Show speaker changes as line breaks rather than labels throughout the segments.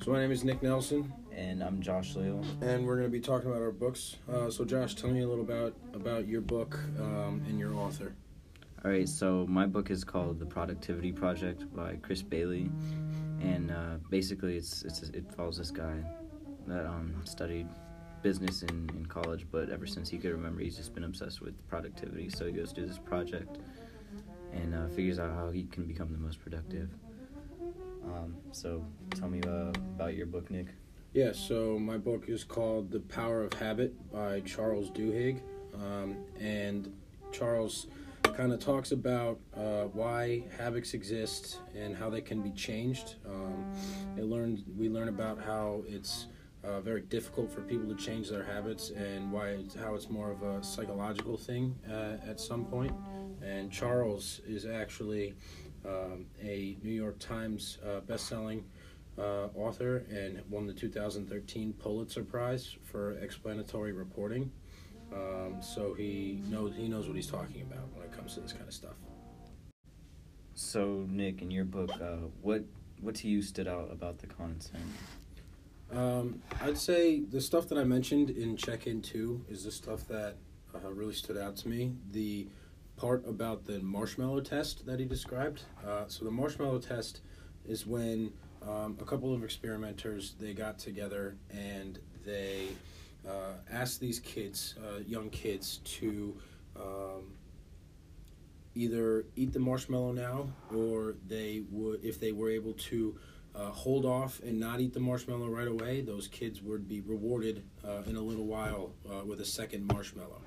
So my name is Nick Nelson,
and I'm Josh Leal.
and we're going to be talking about our books. Uh, so Josh, tell me a little about about your book um, and your author.
All right, so my book is called The Productivity Project by Chris Bailey, and uh, basically it's, it's it follows this guy that um, studied business in, in college, but ever since he could remember, he's just been obsessed with productivity. So he goes through this project and uh, figures out how he can become the most productive. Um, so tell me uh, about your book, Nick.
Yeah, so my book is called The Power of Habit by Charles Duhigg, um, and Charles kind of talks about uh, why habits exist and how they can be changed. Um, it learned we learn about how it's uh, very difficult for people to change their habits and why it's, how it's more of a psychological thing uh, at some point. And Charles is actually um, a New York Times uh, best-selling uh, author and won the 2013 Pulitzer Prize for explanatory reporting. Um, so he knows he knows what he's talking about when it comes to this kind of stuff.
So Nick, in your book, uh, what what to you stood out about the content?
Um, I'd say the stuff that I mentioned in check in two is the stuff that uh, really stood out to me. The part about the marshmallow test that he described. Uh, so the marshmallow test is when um, a couple of experimenters they got together and they uh, asked these kids, uh, young kids, to um, either eat the marshmallow now or they would, if they were able to uh, hold off and not eat the marshmallow right away, those kids would be rewarded uh, in a little while uh, with a second marshmallow.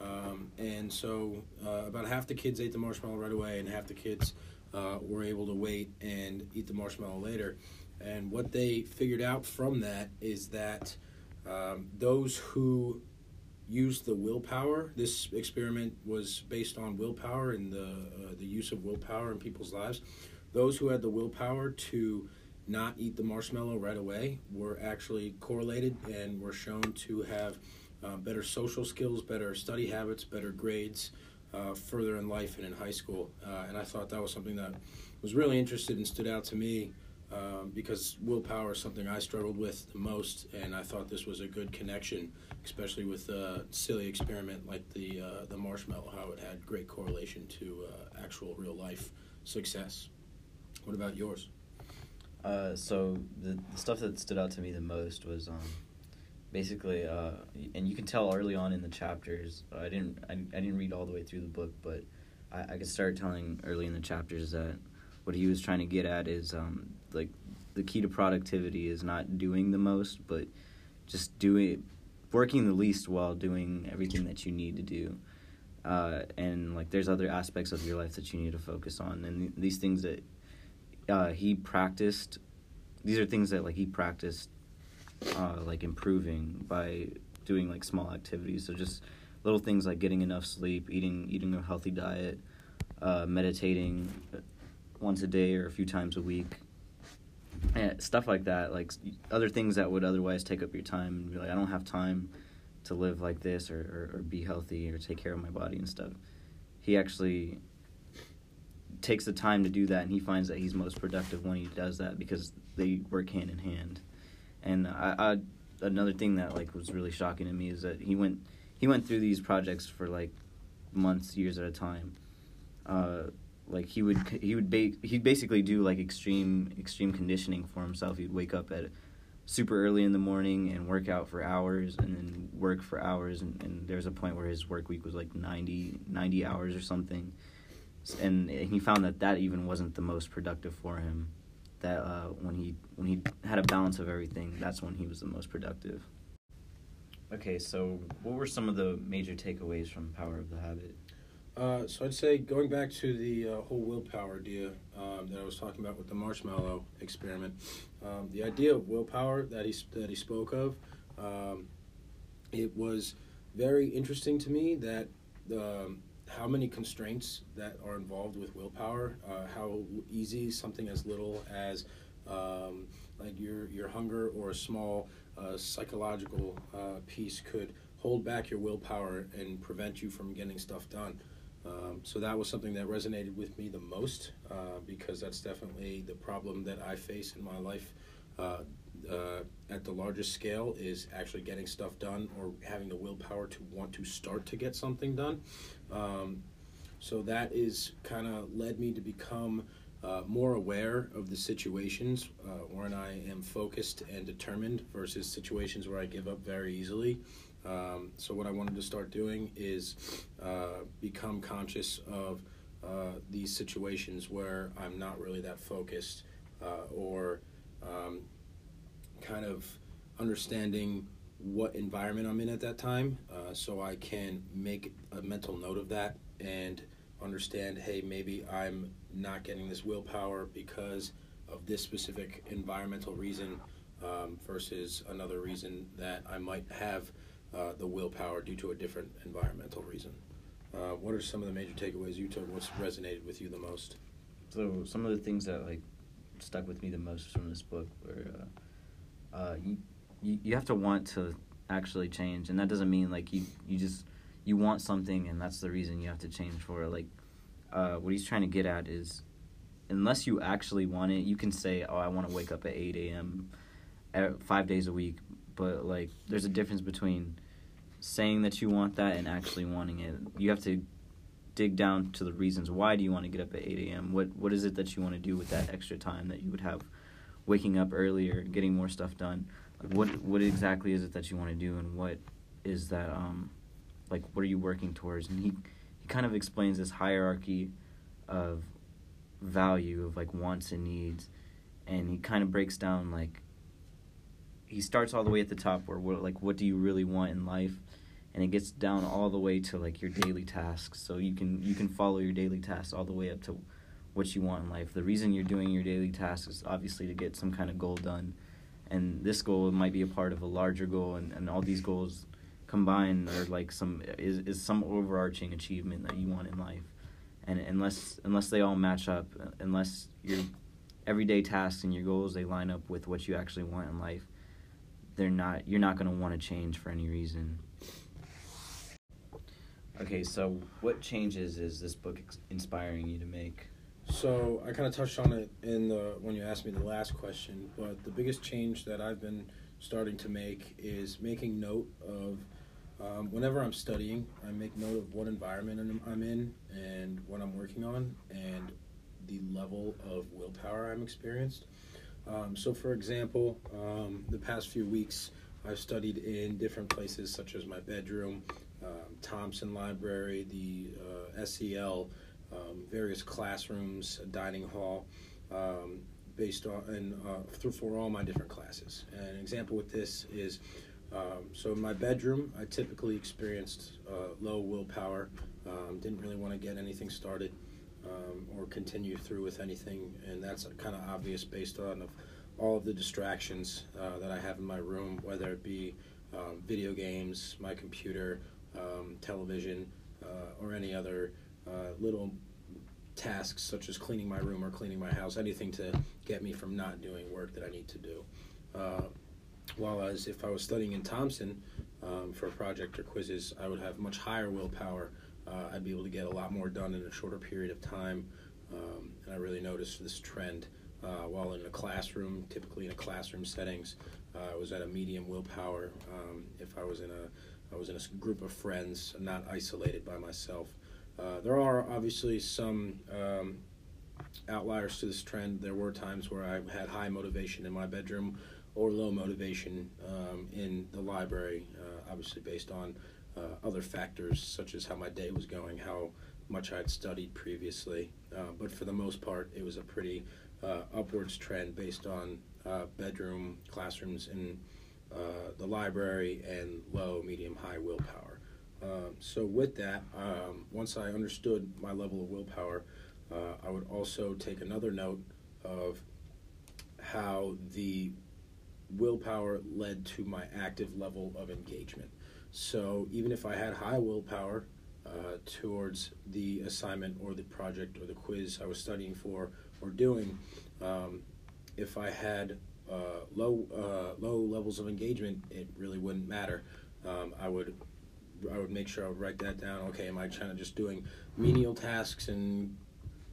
Um, and so uh, about half the kids ate the marshmallow right away, and half the kids uh, were able to wait and eat the marshmallow later. And what they figured out from that is that um, those who used the willpower, this experiment was based on willpower and the, uh, the use of willpower in people's lives. Those who had the willpower to not eat the marshmallow right away were actually correlated and were shown to have uh, better social skills, better study habits, better grades uh, further in life and in high school. Uh, and I thought that was something that was really interested and stood out to me um, because willpower is something I struggled with the most, and I thought this was a good connection, especially with a silly experiment like the uh, the marshmallow, how it had great correlation to uh, actual real life success. What about yours?
Uh, so the, the stuff that stood out to me the most was um, basically, uh, and you can tell early on in the chapters. I didn't I, I didn't read all the way through the book, but I, I could start telling early in the chapters that what he was trying to get at is um, like the key to productivity is not doing the most, but just doing working the least while doing everything that you need to do. Uh, and like there's other aspects of your life that you need to focus on, and th- these things that uh, he practiced. These are things that like he practiced, uh, like improving by doing like small activities. So just little things like getting enough sleep, eating eating a healthy diet, uh, meditating once a day or a few times a week, and stuff like that. Like other things that would otherwise take up your time and be like, I don't have time to live like this or, or, or be healthy or take care of my body and stuff. He actually takes the time to do that and he finds that he's most productive when he does that because they work hand in hand. And I, I another thing that like was really shocking to me is that he went he went through these projects for like months years at a time. Uh, like he would he would ba- he'd basically do like extreme extreme conditioning for himself. He'd wake up at super early in the morning and work out for hours and then work for hours and, and there's a point where his work week was like 90 90 hours or something and he found that that even wasn't the most productive for him. That uh, when he when he had a balance of everything, that's when he was the most productive. Okay, so what were some of the major takeaways from Power of the Habit?
Uh, so I'd say going back to the uh, whole willpower idea um, that I was talking about with the marshmallow experiment, um, the idea of willpower that he that he spoke of, um, it was very interesting to me that um, how many constraints that are involved with willpower, uh, how easy something as little as um, like your your hunger or a small uh, psychological uh, piece could hold back your willpower and prevent you from getting stuff done. Um, so that was something that resonated with me the most uh, because that's definitely the problem that I face in my life uh, at the largest scale is actually getting stuff done or having the willpower to want to start to get something done. Um, so that is kind of led me to become uh, more aware of the situations uh, I am focused and determined versus situations where I give up very easily. Um, so what I wanted to start doing is uh, become conscious of uh, these situations where I'm not really that focused uh, or um, kind of understanding what environment I'm in at that time uh, so I can make a mental note of that and understand hey maybe I'm not getting this willpower because of this specific environmental reason um, versus another reason that I might have uh, the willpower due to a different environmental reason. Uh, what are some of the major takeaways you took? What's resonated with you the most?
So some of the things that like stuck with me the most from this book were uh, you, you you have to want to actually change, and that doesn't mean like you you just you want something and that's the reason you have to change for it. Like uh, what he's trying to get at is unless you actually want it, you can say, "Oh, I want to wake up at eight a.m. five days a week," but like there's a difference between saying that you want that and actually wanting it. You have to dig down to the reasons why do you want to get up at 8 a.m. What what is it that you want to do with that extra time that you would have waking up earlier, getting more stuff done? Like what what exactly is it that you want to do, and what is that um like what are you working towards? And he he kind of explains this hierarchy of value of like wants and needs, and he kind of breaks down like he starts all the way at the top where what like what do you really want in life and it gets down all the way to like your daily tasks so you can you can follow your daily tasks all the way up to what you want in life. The reason you're doing your daily tasks is obviously to get some kind of goal done. And this goal might be a part of a larger goal and, and all these goals combined are like some is, is some overarching achievement that you want in life. And unless unless they all match up unless your everyday tasks and your goals they line up with what you actually want in life they're not you're not going to want to change for any reason. Okay so what changes is this book inspiring you to make
So I kind of touched on it in the when you asked me the last question, but the biggest change that I've been starting to make is making note of um, whenever I'm studying, I make note of what environment I'm- in and what I'm working on and the level of willpower I'm experienced. Um, so, for example, um, the past few weeks I've studied in different places such as my bedroom, um, Thompson Library, the uh, SEL, um, various classrooms, dining hall, um, based on and uh, through for all my different classes. An example with this is um, so in my bedroom, I typically experienced uh, low willpower. Um, didn't really want to get anything started um, or continue through with anything, and that's kind of obvious based on of all of the distractions uh, that I have in my room, whether it be um, video games, my computer, um, television, uh, or any other uh, little tasks such as cleaning my room or cleaning my house, anything to get me from not doing work that I need to do. Uh, while as if I was studying in Thompson um, for a project or quizzes, I would have much higher willpower. Uh, I'd be able to get a lot more done in a shorter period of time, um, and I really noticed this trend. Uh, while in a classroom, typically in a classroom settings, uh, I was at a medium willpower. Um, if I was in a, I was in a group of friends, not isolated by myself. Uh, there are obviously some um, outliers to this trend. There were times where I had high motivation in my bedroom or low motivation um, in the library, uh, obviously based on uh, other factors such as how my day was going, how much I had studied previously. Uh, but for the most part, it was a pretty uh, upwards trend based on bedroom, classrooms in uh, the library, and low, medium, high willpower. Um, so with that, um, once I understood my level of willpower, uh, I would also take another note of how the willpower led to my active level of engagement. So even if I had high willpower uh, towards the assignment or the project or the quiz I was studying for or doing, um, if I had uh, low uh, low levels of engagement, it really wouldn't matter. Um, I would I would make sure I would write that down. Okay, am I kind of just doing menial tasks and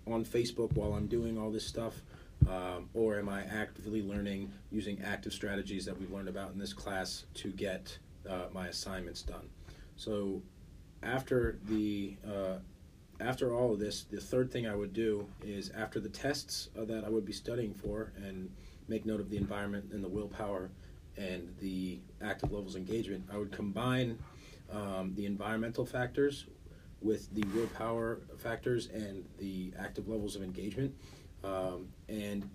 on Facebook while I'm doing all this stuff, Um, or am I actively learning using active strategies that we've learned about in this class to get uh, my assignments done? So after the uh, after all of this, the third thing I would do is after the tests uh, that I would be studying for and make note of the environment and the willpower and the active levels engagement, I would combine um, the environmental factors with the willpower factors and the active levels of engagement um, and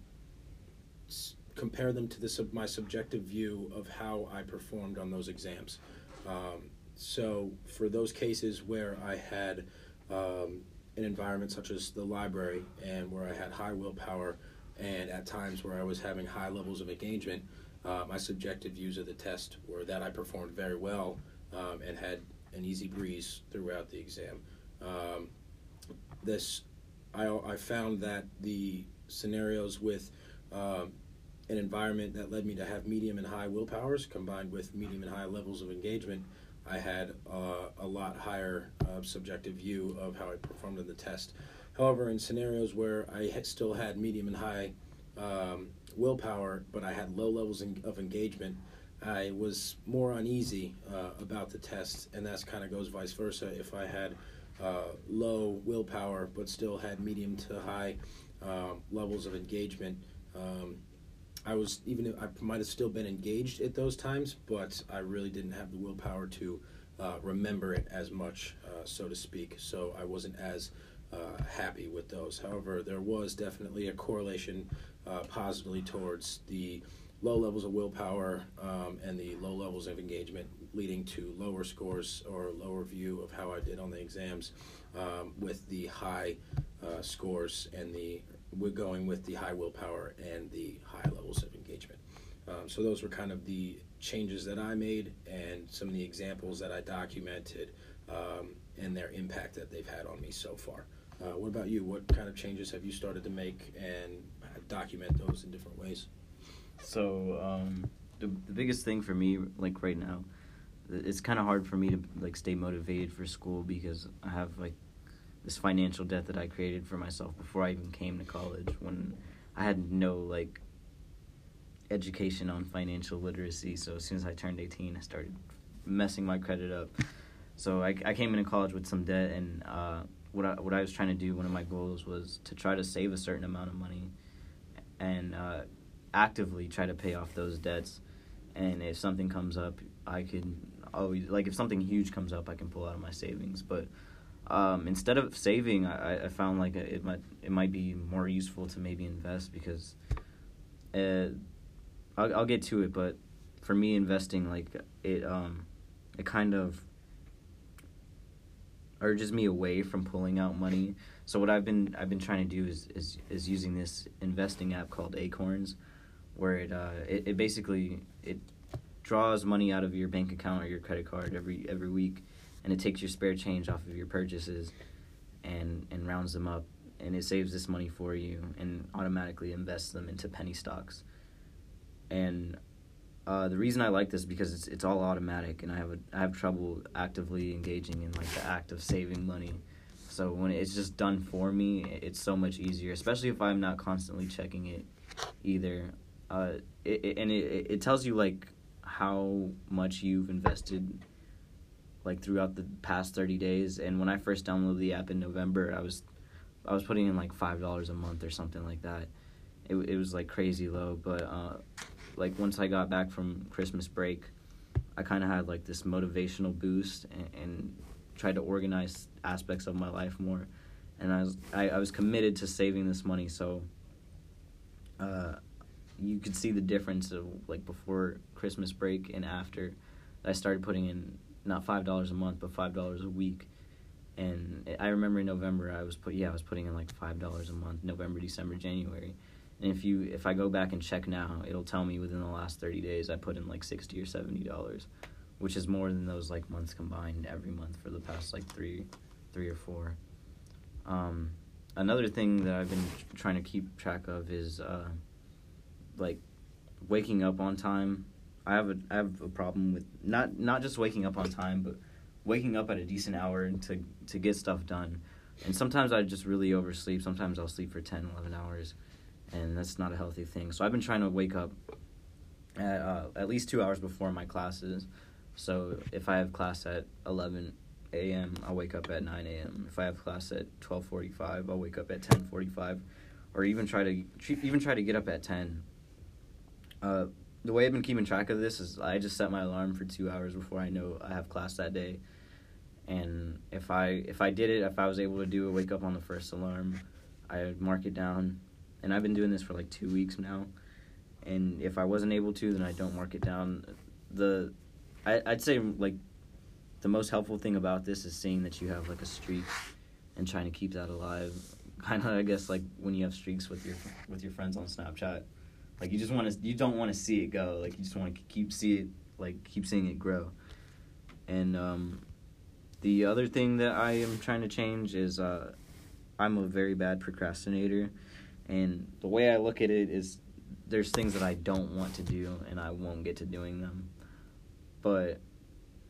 s- compare them to the sub- my subjective view of how I performed on those exams. Um, so for those cases where I had um, an environment such as the library and where I had high willpower and at times where I was having high levels of engagement, uh, my subjective views of the test were that I performed very well um, and had an easy breeze throughout the exam. Um, this, I, I found that the scenarios with um, an environment that led me to have medium and high willpowers combined with medium and high levels of engagement, I had uh, a lot higher uh, subjective view of how I performed in the test. However, in scenarios where I still had medium and high um, willpower, but I had low levels of engagement, I was more uneasy uh, about the test, and that kind of goes vice versa. If I had uh, low willpower but still had medium to high um, levels of engagement, um, I was even I might have still been engaged at those times, but I really didn't have the willpower to uh, remember it as much, uh, so to speak. So I wasn't as uh, happy with those. However, there was definitely a correlation uh, positively towards the low levels of willpower um, and the low levels of engagement, leading to lower scores or lower view of how I did on the exams, um, with the high uh, scores and the we're going with the high willpower and the high levels of engagement. Um, so those were kind of the changes that I made and some of the examples that I documented um, and their impact that they've had on me so far. Uh, what about you? What kind of changes have you started to make and document those in different ways?
So um, the the biggest thing for me, like right now, it's kind of hard for me to like stay motivated for school because I have like this financial debt that I created for myself before I even came to college when I had no like education on financial literacy. So as soon as I turned 18, I started messing my credit up. So I, I came into college with some debt, and uh, what I, what I was trying to do, one of my goals was to try to save a certain amount of money, and uh, actively try to pay off those debts. And if something comes up, I can always like if something huge comes up, I can pull out of my savings. But um, instead of saving, I, I found like it might it might be more useful to maybe invest because uh, I'll, I'll get to it. But for me, investing like it um, it kind of urges me away from pulling out money. So what I've been I've been trying to do is is, is using this investing app called Acorns, where it uh it, it basically it draws money out of your bank account or your credit card every every week and it takes your spare change off of your purchases and and rounds them up and it saves this money for you and automatically invests them into penny stocks. And uh, the reason I like this is because it's it's all automatic and I have a, I have trouble actively engaging in like the act of saving money. So when it's just done for me it's so much easier especially if I'm not constantly checking it either uh, it, it, and it, it tells you like how much you've invested like throughout the past 30 days. And when i first downloaded the app in november i was i was putting in like five dollars a month or something like that. It, it was like crazy low. But uh, like once i got back from christmas break i kind of had like this motivational boost and, and tried to organize aspects of my life more. And i was I, I was committed to saving this money. So uh, you could see the difference of like before christmas break and after i started putting in not five dollars a month, but five dollars a week. And I remember in November I was put yeah I was putting in like five dollars a month November December January, and if you if I go back and check now it'll tell me within the last thirty days I put in like sixty or seventy dollars, which is more than those like months combined every month for the past like three, three or four. Um, another thing that I've been trying to keep track of is uh, like waking up on time I have a I have a problem with not not just waking up on time, but waking up at a decent hour to to get stuff done. And sometimes I just really oversleep. Sometimes I'll sleep for 10, 11 hours. and that's not a healthy thing. So I've been trying to wake up at uh, at least two hours before my classes. So if I have class at eleven a.m., I'll wake up at nine a.m. If I have class at twelve forty-five, I'll wake up at ten forty-five, or even try to even try to get up at ten. Uh, the way I've been keeping track of this is I just set my alarm for two hours before I know I have class that day, and if I if I did it, if I was able to do it, wake up on the first alarm, I mark it down, and I've been doing this for like two weeks now, and if I wasn't able to, then I don't mark it down. The I, I'd say like the most helpful thing about this is seeing that you have like a streak and trying to keep that alive. Kind of, I guess, like when you have streaks with your with your friends on Snapchat like you just want to, you don't want to see it go. Like you just want to keep see it, like keep seeing it grow. And um, the other thing that I am trying to change is uh, I'm a very bad procrastinator, and the way I look at it is there's things that I don't want to do and I won't get to doing them. But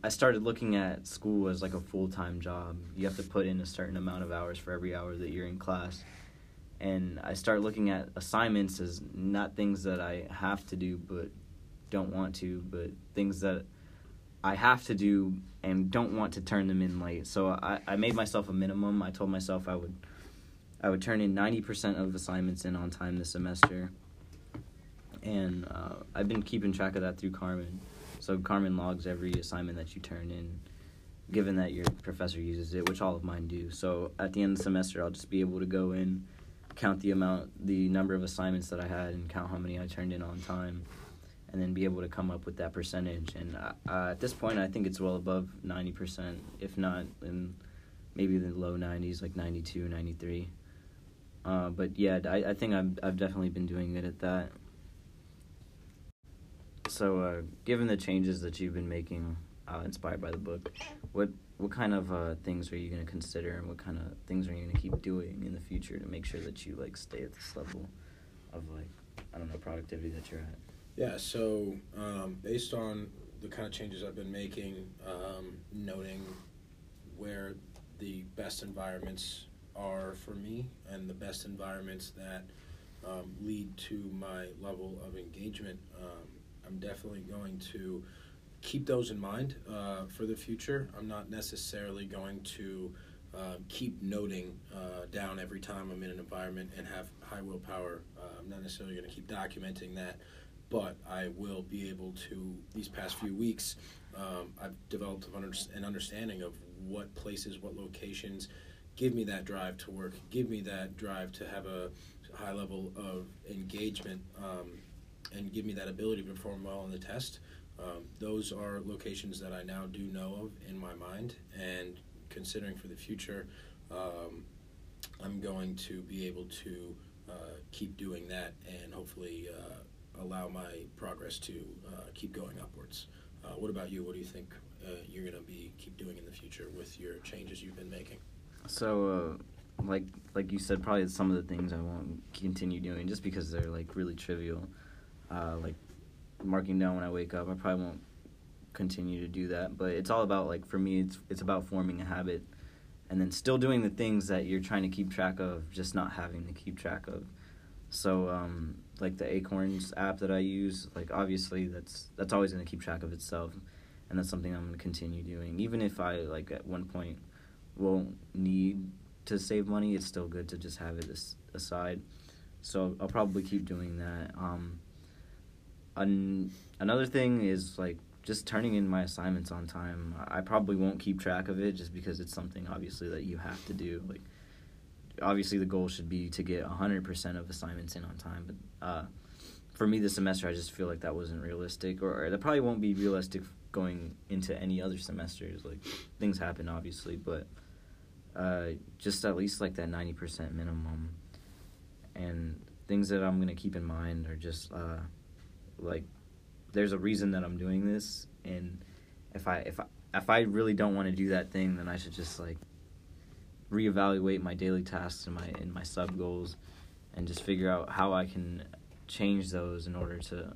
I started looking at school as like a full time job. You have to put in a certain amount of hours for every hour that you're in class and I start looking at assignments as not things that I have to do but don't want to, but things that I have to do and don't want to turn them in late. So I, I made myself a minimum. I told myself I would I would turn in ninety percent of assignments in on time this semester, and uh, I've been keeping track of that through Carmen. So Carmen logs every assignment that you turn in, given that your professor uses it, which all of mine do. So at the end of the semester, I'll just be able to go in count the amount, the number of assignments that I had, and count how many I turned in on time, and then be able to come up with that percentage. And uh, at this point, I think it's well above ninety percent, if not in maybe the low nineties, like 92, 93. Uh, but yeah, I, I think I've I've definitely been doing good at that. So, uh, given the changes that you've been making, uh, inspired by the book, what what kind of uh, things are you going to consider and what kind of things are you going to keep doing in the future to make sure that you like stay at this level of like i don't know productivity that you're at?
Yeah so um, based on the kind of changes i've been making um, noting where the best environments are for me and the best environments that um, lead to my level of engagement um, i'm definitely going to keep those in mind uh, for the future. I'm not necessarily going to uh, keep noting uh, down every time I'm in an environment and have high willpower. Uh, I'm not necessarily going to keep documenting that, but I will be able to. These past few weeks, um, I've developed an understanding of what places, what locations give me that drive to work, give me that drive to have a high level of engagement, um, and give me that ability to perform well on the test. Um, those are locations that I now do know of in my mind, and considering for the future, um, I'm going to be able to uh, keep doing that and hopefully uh, allow my progress to uh, keep going upwards. Uh, what about you? What do you think uh, you're going to be keep doing in the future with your changes you've been making?
So, uh, like like you said, probably some of the things I won't continue doing just because they're like really trivial. like marking down when I wake up. I probably won't continue to do that, but it's all about like for me, it's it's about forming a habit, and then still doing the things that you're trying to keep track of, just not having to keep track of. So um, like the Acorns app that I use, like obviously that's that's always going to keep track of itself, and that's something I'm going to continue doing. Even if I like at one point won't need to save money, it's still good to just have it as, aside. So I'll probably keep doing that. Um, an, another thing is like just turning in my assignments on time. I probably won't keep track of it just because it's something obviously that you have to do. Like obviously the goal should be to get 100% of assignments in on time, but uh, for me this semester I just feel like that wasn't realistic or, or that probably won't be realistic going into any other semesters. Like things happen obviously, but uh, just at least like that 90% minimum. And things that I'm going to keep in mind are just uh, like there's a reason that I'm doing this and if I if I if I really don't want to do that thing then I should just like reevaluate my daily tasks and my and my sub goals and just figure out how I can change those in order to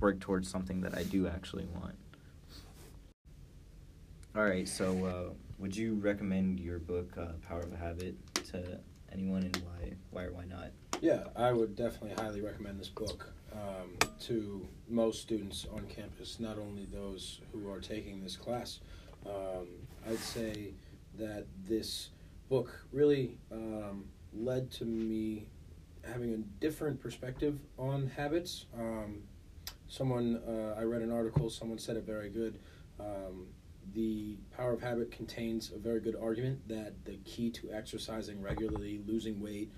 work towards something that I do actually want. All right, so uh, would you recommend your book uh, Power of a Habit to anyone and why why or why not?
Yeah, I would definitely highly recommend this book um, to most students on campus, not only those who are taking this class. Um, I'd say that this book really um, led to me having a different perspective on habits. Um, someone, uh, I read an article, someone said it very good. Um, the Power of Habit contains a very good argument that the key to exercising regularly, losing weight,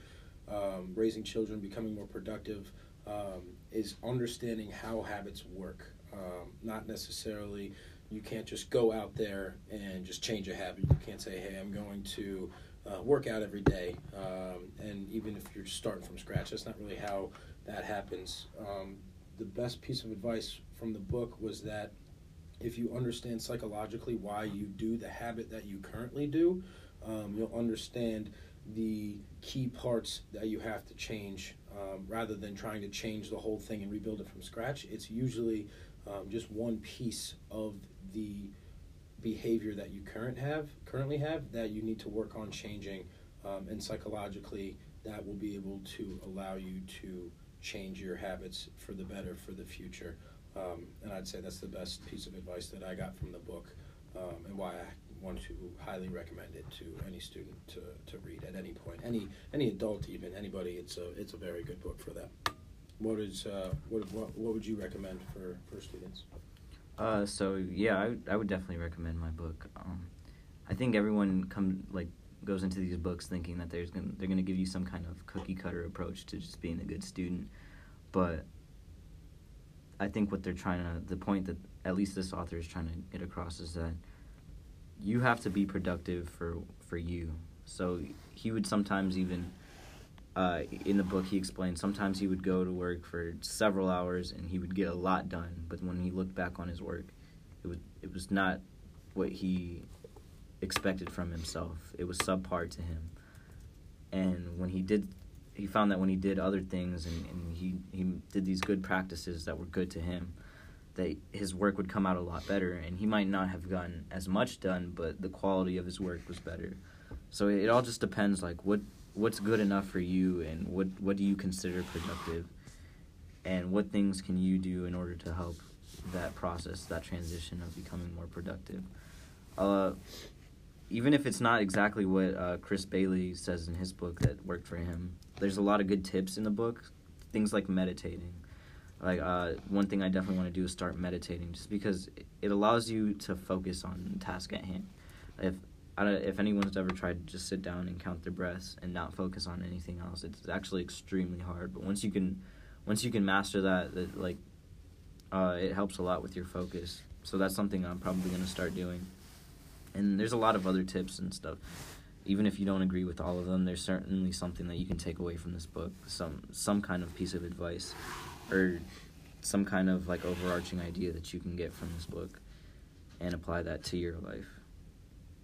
um, raising children, becoming more productive, um, is understanding how habits work. Um, not necessarily, you can't just go out there and just change a habit. You can't say, hey, I'm going to uh, work out every day. Um, and even if you're starting from scratch, that's not really how that happens. Um, the best piece of advice from the book was that if you understand psychologically why you do the habit that you currently do, um, you'll understand the key parts that you have to change um, rather than trying to change the whole thing and rebuild it from scratch. It's usually um, just one piece of the behavior that you current have currently have that you need to work on changing, um, and psychologically that will be able to allow you to change your habits for the better for the future. Um, and I'd say that's the best piece of advice that I got from the book, um, and why I want to highly recommend it to any student to, to read at any point, any any adult even anybody. It's a it's a very good book for them. What is uh, what, what what would you recommend for for students?
Uh, so yeah, I, I would definitely recommend my book. Um, I think everyone come like goes into these books thinking that there's gonna they're gonna give you some kind of cookie cutter approach to just being a good student, but I think what they're trying to the point that at least this author is trying to get across is that you have to be productive for for you. So he would sometimes even uh, in the book he explained sometimes he would go to work for several hours and he would get a lot done but when he looked back on his work it was it was not what he expected from himself it was subpar to him and when he did he found that when he did other things and, and he, he did these good practices that were good to him that his work would come out a lot better and he might not have gotten as much done but the quality of his work was better. So it all just depends like what what's good enough for you and what what do you consider productive? And what things can you do in order to help that process that transition of becoming more productive? Uh, even if it's not exactly what uh, chris bailey says in his book that worked for him there's a lot of good tips in the book things like meditating like uh, one thing i definitely want to do is start meditating just because it allows you to focus on the task at hand if if anyone's ever tried to just sit down and count their breaths and not focus on anything else, it's actually extremely hard. But once you can, once you can master that, that like, uh, it helps a lot with your focus. So that's something I'm probably gonna start doing. And there's a lot of other tips and stuff. Even if you don't agree with all of them, there's certainly something that you can take away from this book. Some some kind of piece of advice, or some kind of like overarching idea that you can get from this book, and apply that to your life.